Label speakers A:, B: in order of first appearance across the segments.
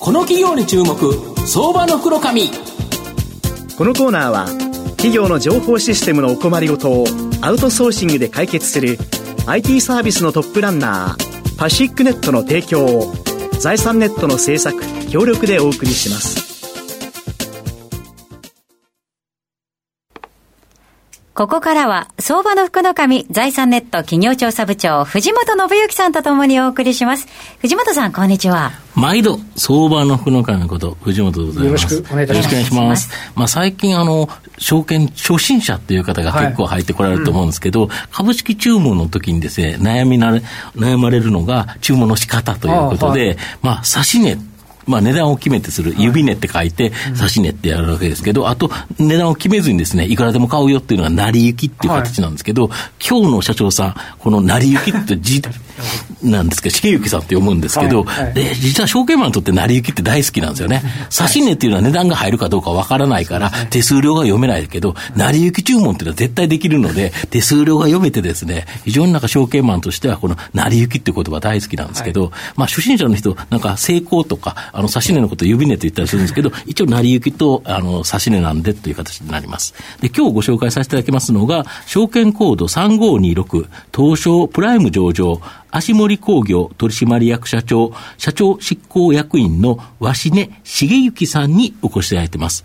A: この企業に注目相場の袋紙
B: このコーナーは企業の情報システムのお困りごとをアウトソーシングで解決する IT サービスのトップランナーパシックネットの提供を財産ネットの制作協力でお送りします。
C: ここからは、相場の福の神、財産ネット企業調査部長、藤本信之さんとともにお送りします。藤本さん、こんにちは。
D: 毎度、相場の福の神のこと、藤本でございます。よろしくお願いいたします。よろしくお願いします。まあ、最近、あの、証券初心者っていう方が結構入ってこられると思うんですけど、はいうん、株式注文の時にですね、悩みなれ、悩まれるのが注文の仕方ということで、はい、まあ、指し値まあ、値段を決めてする、指値って書いて、指し値ってやるわけですけど、あと、値段を決めずにですね、いくらでも買うよっていうのが成り行きっていう形なんですけど、はい、今日の社長さん、この成り行きって字 なんですけど、重幸さんって読むんですけど、はいはい、で実は証券マンにとって成り行きって大好きなんですよね。指し値っていうのは値段が入るかどうかわからないから、手数料が読めないけど、成り行き注文っていうのは絶対できるので、手数料が読めてですね、非常になんか証券マンとしては、この成り行きっていう言葉大好きなんですけど、まあ初心者の人、なんか成功とか、あの指し値のことを指値と言ったりするんですけど、一応成り行きとあの指し値なんでという形になります。で、今日ご紹介させていただきますのが、証券コード3526、東証プライム上場、足森工業取締役社長、社長執行役員の鷲根茂之さんにお越しいただいています。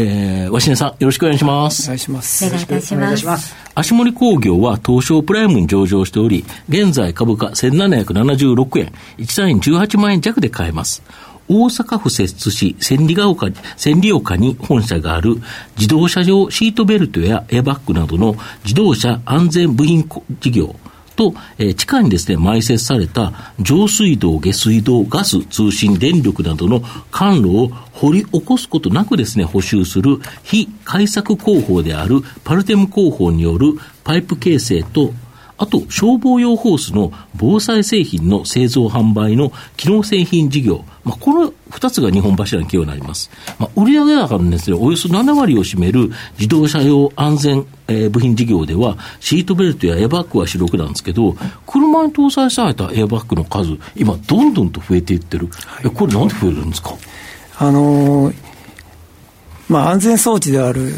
D: えー、鷲根さん、よろしくお願いします。
E: お願いします。
C: お願いいたします。
D: 足森工業は東証プライムに上場しており、現在株価1776円、1単位18万円弱で買えます。大阪府摂津市千里ヶ丘、千里丘に本社がある自動車用シートベルトやエアバッグなどの自動車安全部品事業、と、えー、地下にですね、埋設された上水道、下水道、ガス、通信、電力などの管路を掘り起こすことなくですね、補修する非開削工法であるパルテム工法によるパイプ形成とあと、消防用ホースの防災製品の製造販売の機能製品事業、まあ、この2つが日本柱の企業になります。まあ、売上高のですね、およそ7割を占める自動車用安全、えー、部品事業では、シートベルトやエアバッグは主力なんですけど、車に搭載されたエアバッグの数、今、どんどんと増えていってる。はい、これなんで増えるんですか？
E: あのーまあ、安全装置である、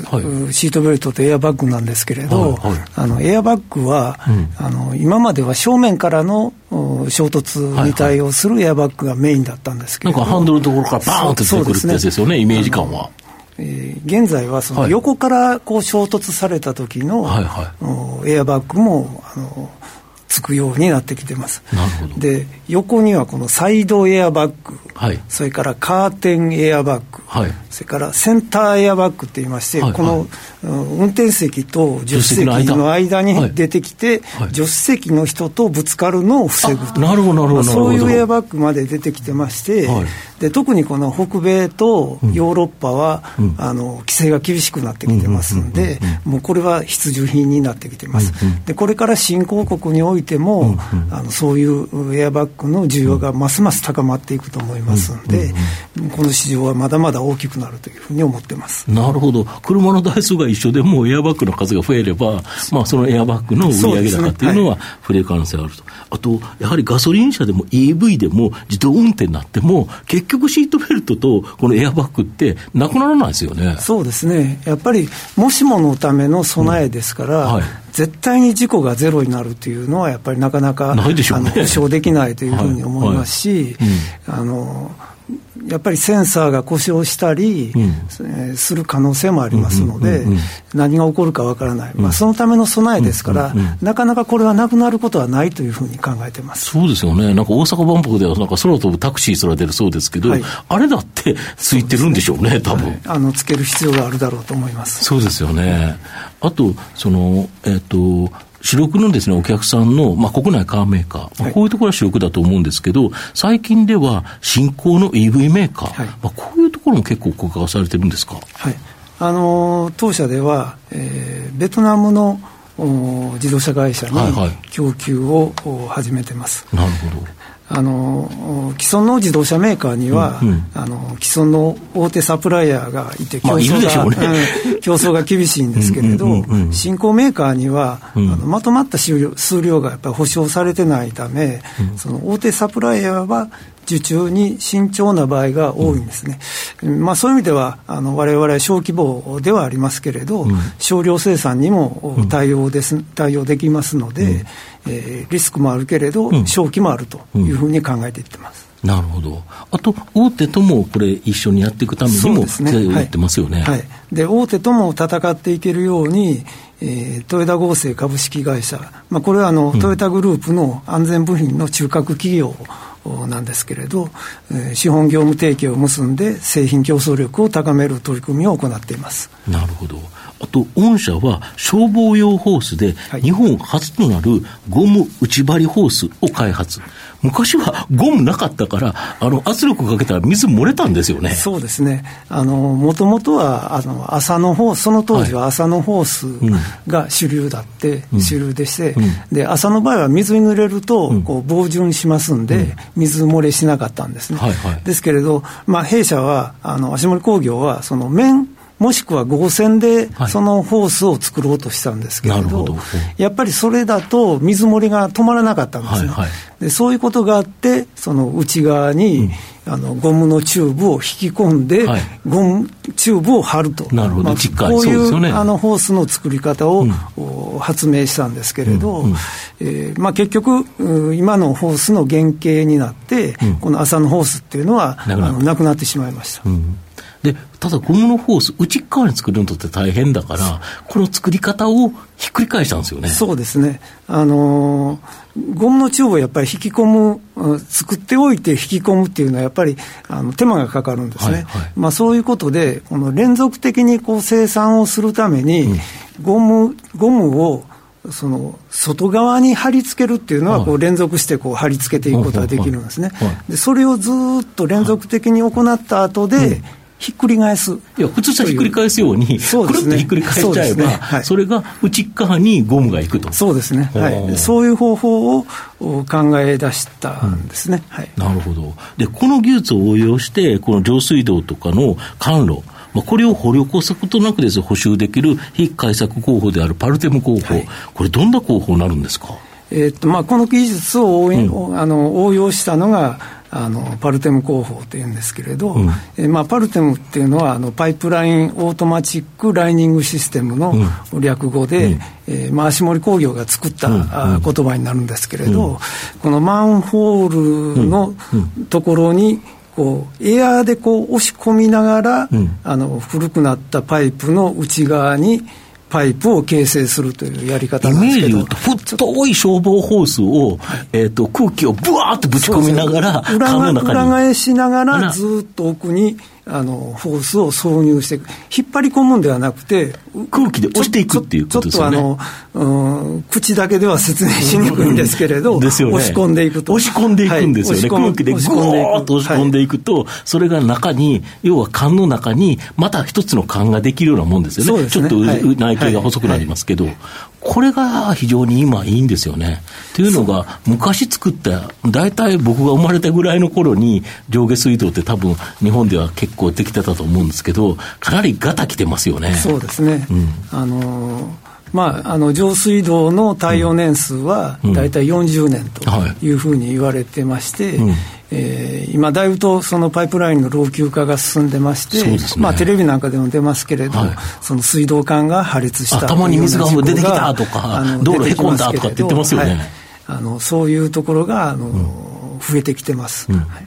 E: シートベルトとエアバッグなんですけれど、はいはい、あのエアバッグは、うん、あの今までは正面からの衝突に対応するエアバッグがメインだったんですけど、
D: なんかハンドルのところからバーンって出てくるってやつですよね、ね。イメージ感は。
E: えー、現在はその横からこう衝突された時の、はいはい、エアバッグもあのつくようになってきてます。で横にはこのサイドエアバッグ、はい、それからカーテンエアバッグ、はい、それからセンターエアバッグって言いまして、はい、この、運転席と助手席の間。に出てきて、助手席の人とぶつかるのを防ぐと。
D: なるほどなるほど
E: そういうエアバッグまで出てきてまして、で特にこの北米とヨーロッパは、うん、あの規制が厳しくなってきてますんで、もうこれは必需品になってきてます。でこれから新興国においても、あのそういうエアバッグの需要がますます高まっていくと思いますんで、この市場はまだまだ大きくなるというふうに思ってます。
D: なるほど、車の台数が一緒でもエアバッグの数が増えれば、まあ、そのエアバッグの売上高っていうのは増える可能性があると、ねはい、あと、やはりガソリン車でも EV でも自動運転になっても、結局シートベルトとこのエアバッグってなくならないですよね。
E: そうですね。やっぱりもしものための備えですから、うん。はい。絶対に事故がゼロになるというのは、やっぱりなかなか、
D: ないでしょうね、
E: 保証できないというふうに思いますし、はい。はい。うん、あのやっぱりセンサーが故障したり、うん、する可能性もありますので、何が起こるかわからない、まあ、そのための備えですから、なかなかこれはなくなることはないというふうに考えてます。
D: そうですよね、なんか大阪万博ではなんか空飛ぶタクシー空出るそうですけど、はい、あれだってついてるんでしょうね、多分、はい、
E: あのつける必要があるだろうと思います。
D: そうですよね。あとそのえっ、ー、と主力のですね、お客さんの、まあ、国内カーメーカー、まあ、こういうところは主力だと思うんですけど、最近では新興の EV メーカー、はい、まあ、こういうところも結構告発されてるんですか？
E: はい。あの、当社では、えー、ベトナムの自動車会社に供給を始めてます。
D: はいはい、なるほど。
E: あの既存の自動車メーカーには、うんうん、あの既存の大手サプライヤーがいて競争が、まあね。うん、競争が厳しいんですけれど、新興メーカーには、うん、あのまとまった数量数量がやっぱり保証されてないため、うん、その大手サプライヤーは受注に慎重な場合が多いんですね、まあ、そういう意味ではあの我々小規模ではありますけれど、少量生産にも対応です、対応できますので、えー、リスクもあるけれど、正気もあるというふうに考えていってます。
D: なるほど。あと、大手ともこれ、一緒にやっていくためにも、手を打ってますよね。
E: はい、で、大手とも戦っていけるように、えー、トヨタ合成株式会社、まあ、これはあの、うん、トヨタグループの安全部品の中核企業なんですけれど、えー、資本業務提携を結んで製品競争力を高める取り組みを行っています。
D: なるほど。あと、御社は消防用ホースで、日本初となるゴム内張りホースを開発。昔はゴムなかったから、あの圧力かけたら水漏れたんですよね。
E: そうですね。あの、もともとは、あの、朝のホース、その当時は朝のホースが主流だって、うん、主流でして、うん、で、朝の場合は水に濡れると、こう、防潤しますんで、水漏れしなかったんですね。はいはい、ですけれど、まあ、弊社は、あの、足森工業は、その面、もしくは合成でそのホースを作ろうとしたんですけれど、はい、やっぱりそれだと水漏れが止まらなかったんですね、はいはい、でそういうことがあって、その内側に、うん、あのゴムのチューブを引き込んで、はい、ゴムチューブを貼ると、
D: なるほど、まあ、
E: こういう、ね、あのホースの作り方を、うん、発明したんですけれど、うんうん、えー、まあ、結局、今のホースの原型になって、この朝のホースっていうのは、あのなくなってしまいました。
D: で、ただゴムのホース、内側に作るのって大変だから、この作り方をひっくり返したんですよね。
E: そうですね。あのー、ゴムのチューブをやっぱり引き込む、作っておいて引き込むっていうのはやっぱりあの手間がかかるんですね。はいはい、まあそういうことで、この連続的にこう生産をするために、うん、ゴム、ゴムをその外側に貼り付けるっていうのはこう連続してこう貼り付けていくことができるんですね。でそれをずっと連続的に行った後で、ひっくり返す。
D: いや、普通ひっくり返すように、くるっとひっくり返しちゃえば、そ、ねはい、それが内側にゴムがいくと。
E: そうですね。はい。そういう方法を考え出したんですね。うん、はい。
D: なるほど。で、この技術を応用して、この上水道とかの管路、まあ、これを掘り起こすことなくです、補修できる非開削工法であるパルテム工法、はい、これ、どんな工法になるんですか？
E: えー、っとまあ、この技術を応,、うん、あの応用したのが、あのパルテム工法というんですけれど、うん、えまあ、パルテムっていうのはあのパイプラインオートマチックライニングシステムの略語で、うん、えー、まあ、足森工業が作った、うん、あ言葉になるんですけれど、このマンホールのところにこうエアーでこう押し込みながら、あの古くなったパイプの内側にパイプを形成するというやり方なんですけど。イメージ
D: 言うと、太い消防ホースを、えーと、空気をぶわーっとぶち込みながら、
E: 裏裏返しながら、ずっと奥にあのホースを挿入して引っ張り込むんではなくて
D: 空気で押していくっていうことですよね。ちょっと
E: あの、うん、口だけでは説明しにくいんですけれど、
D: ですよね、
E: 押し込んでいくと。
D: 押し込んでいくんですよね、はい、空気でゴーッと押し込んでいくと、はい、それが中に要は缶の中にまた一つの缶ができるようなもんですよね、ね、ちょっと内径が細くなりますけど、これが非常に今いいんですよね。というのが、昔作った、大体僕が生まれたぐらいの頃に、上下水道って多分、日本では結構できてたと思うんですけど、かなりガタきてますよね。
E: そうですね。うん、あのーまあ、あの上水道の耐用年数は大体40年というふうに言われてまして、うん。えー、今、だいぶとそのパイプラインの老朽化が進んでまして、ね、まあ、テレビなんかでも出ますけれど、はい、その水道管が破裂した
D: 頭に水が出てきたとか、道路へこんだとかって言ってますよね。はい、
E: あのそういうところがあの、うん、増えてきてます。うん。はい、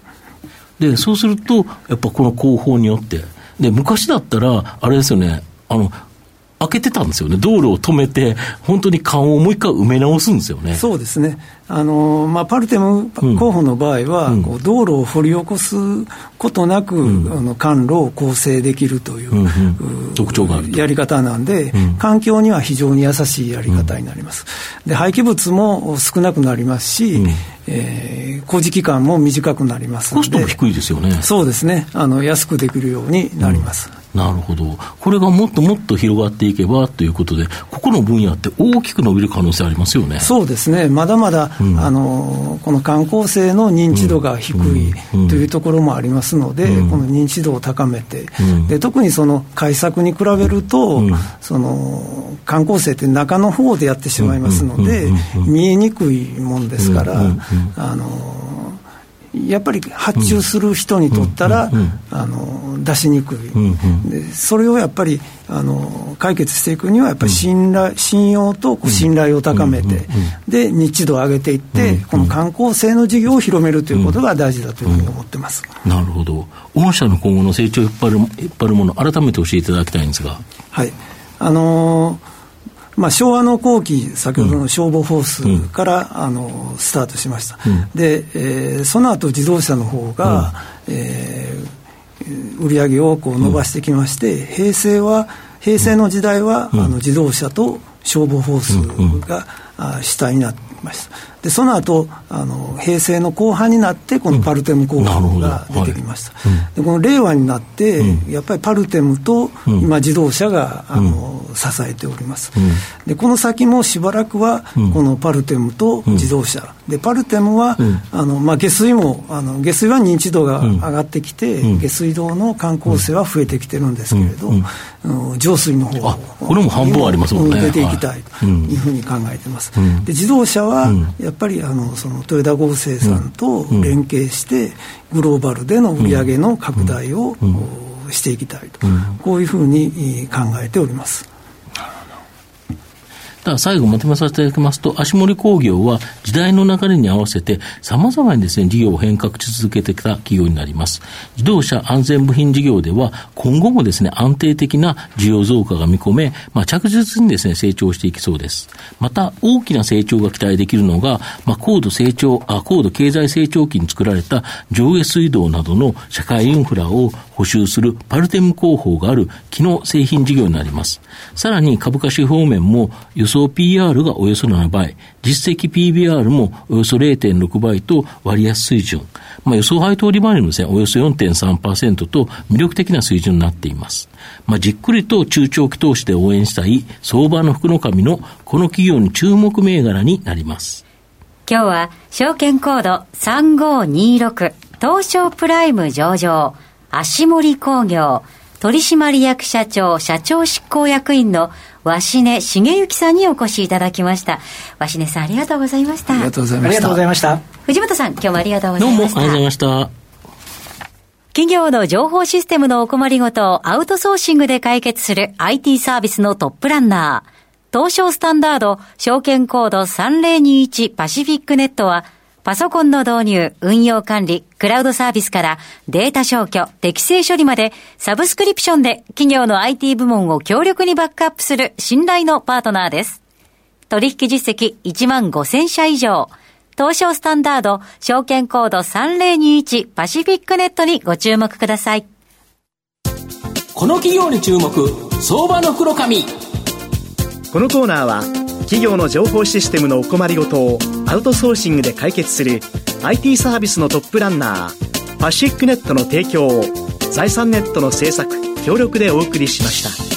D: でそうすると、やっぱこの工法によって、で昔だったら、あれですよね、あの開けてたんですよね、道路を止めて、本当に管をもう一回埋め直すんですよね。
E: そうですね。あのまあ、パルテム候補の場合は、うん、こう道路を掘り起こすことなく、うん、あの管路を構成できるという、うん
D: うん、特徴がある
E: やり方なんで、うん、環境には非常に優しいやり方になります。で廃棄物も少なくなりますし、うん、えー、工事期間も短くなりますので、コ
D: ストも低いですよね。
E: そうですね。あの安くできるようになります。
D: なるほど。これがもっともっと広がっていけばということで、ここの分野って大きく伸びる可能性ありますよね。
E: そうですね。まだまだ、うん、あの、この観光性の認知度が低いというところもありますので、うん、この認知度を高めて、うん、で特にその開削に比べると、その観光性って中の方でやってしまいますので、見えにくいもんですから、あの、やっぱり発注する人にとったら、あの出しにくい、でそれをやっぱりあの解決していくにはやっぱり信頼、信用と信頼を高めて、で日度を上げていって、この観光性の事業を広めるということが大事だというふうに思ってます、
D: なるほど。御社の今後の成長を引っ張る引っ張るもの改めて教えていただきたいんですが。
E: はい。あのーまあ、昭和の後期、先ほどの消防フォースから、うん、あのスタートしました、うん、でえー、その後自動車の方が、うん、えー、売り上げをこう伸ばしてきまして、平成は、平成の時代は、あの自動車と消防フォースが、あ主体になってました。でその後あの平成の後半になってこのパルテム工法が出てきました、はい、でこの令和になって、やっぱりパルテムと今自動車があの支えております、でこの先もしばらくはこのパルテムと自動車、でパルテムは、あのまあ、下水もあの下水は認知度が上がってきて、下水道の観光性は増えてきてるんですけれど、浄水の方
D: これも半分ありますもんね。
E: 出ていきたいとい。うふうに考えてます、で自動車はやっぱりあのその豊田合成さんと連携して、グローバルでの売り上げの拡大を、していきたいと、こういうふうに考えております。
D: ただ最後まとめさせていただきますと、足森工業は時代の流れに合わせて様々にですね、事業を変革し続けてきた企業になります。自動車安全部品事業では今後もですね、安定的な需要増加が見込め、まあ、着実にですね、成長していきそうです。また、大きな成長が期待できるのが、まあ、高度成長、あ高度経済成長期に作られた上下水道などの社会インフラを補修するパルテム工法がある機能製品事業になります。さらに株価指標面も予想 PR がおよそ7倍、実績 PBR もおよそ0.6倍と割安水準。まあ、予想配当利回りもですね、およそ4.3%と魅力的な水準になっています。まあ、じっくりと中長期投資で応援したい相場の福の神のこの企業に注目銘柄になります。
C: 今日は証券コード3526東証プライム上場足森工業取締役社長社長執行役員の鷲根茂之さんにお越しいただきました。鷲根さんありがとうございました。
E: ありがとうございました。ありがとうございました。
C: 藤本さん今日もありがとうございました。
D: どうもありがとうございました。
C: 企業の情報システムのお困りごとをアウトソーシングで解決する IT サービスのトップランナー。東証スタンダード証券コード3021パシフィックネットはパソコンの導入、運用管理、クラウドサービスからデータ消去、適正処理までサブスクリプションで企業の IT 部門を強力にバックアップする信頼のパートナーです。取引実績1万5000社以上。東証スタンダード証券コード3021パシフィックネットにご注目ください。
A: この企業に注目、相場の黒髪。
B: このコーナーは企業の情報システムのお困りごとをアウトソーシングで解決する IT サービスのトップランナーパシックネットの提供を財産ネットの制作協力でお送りしました。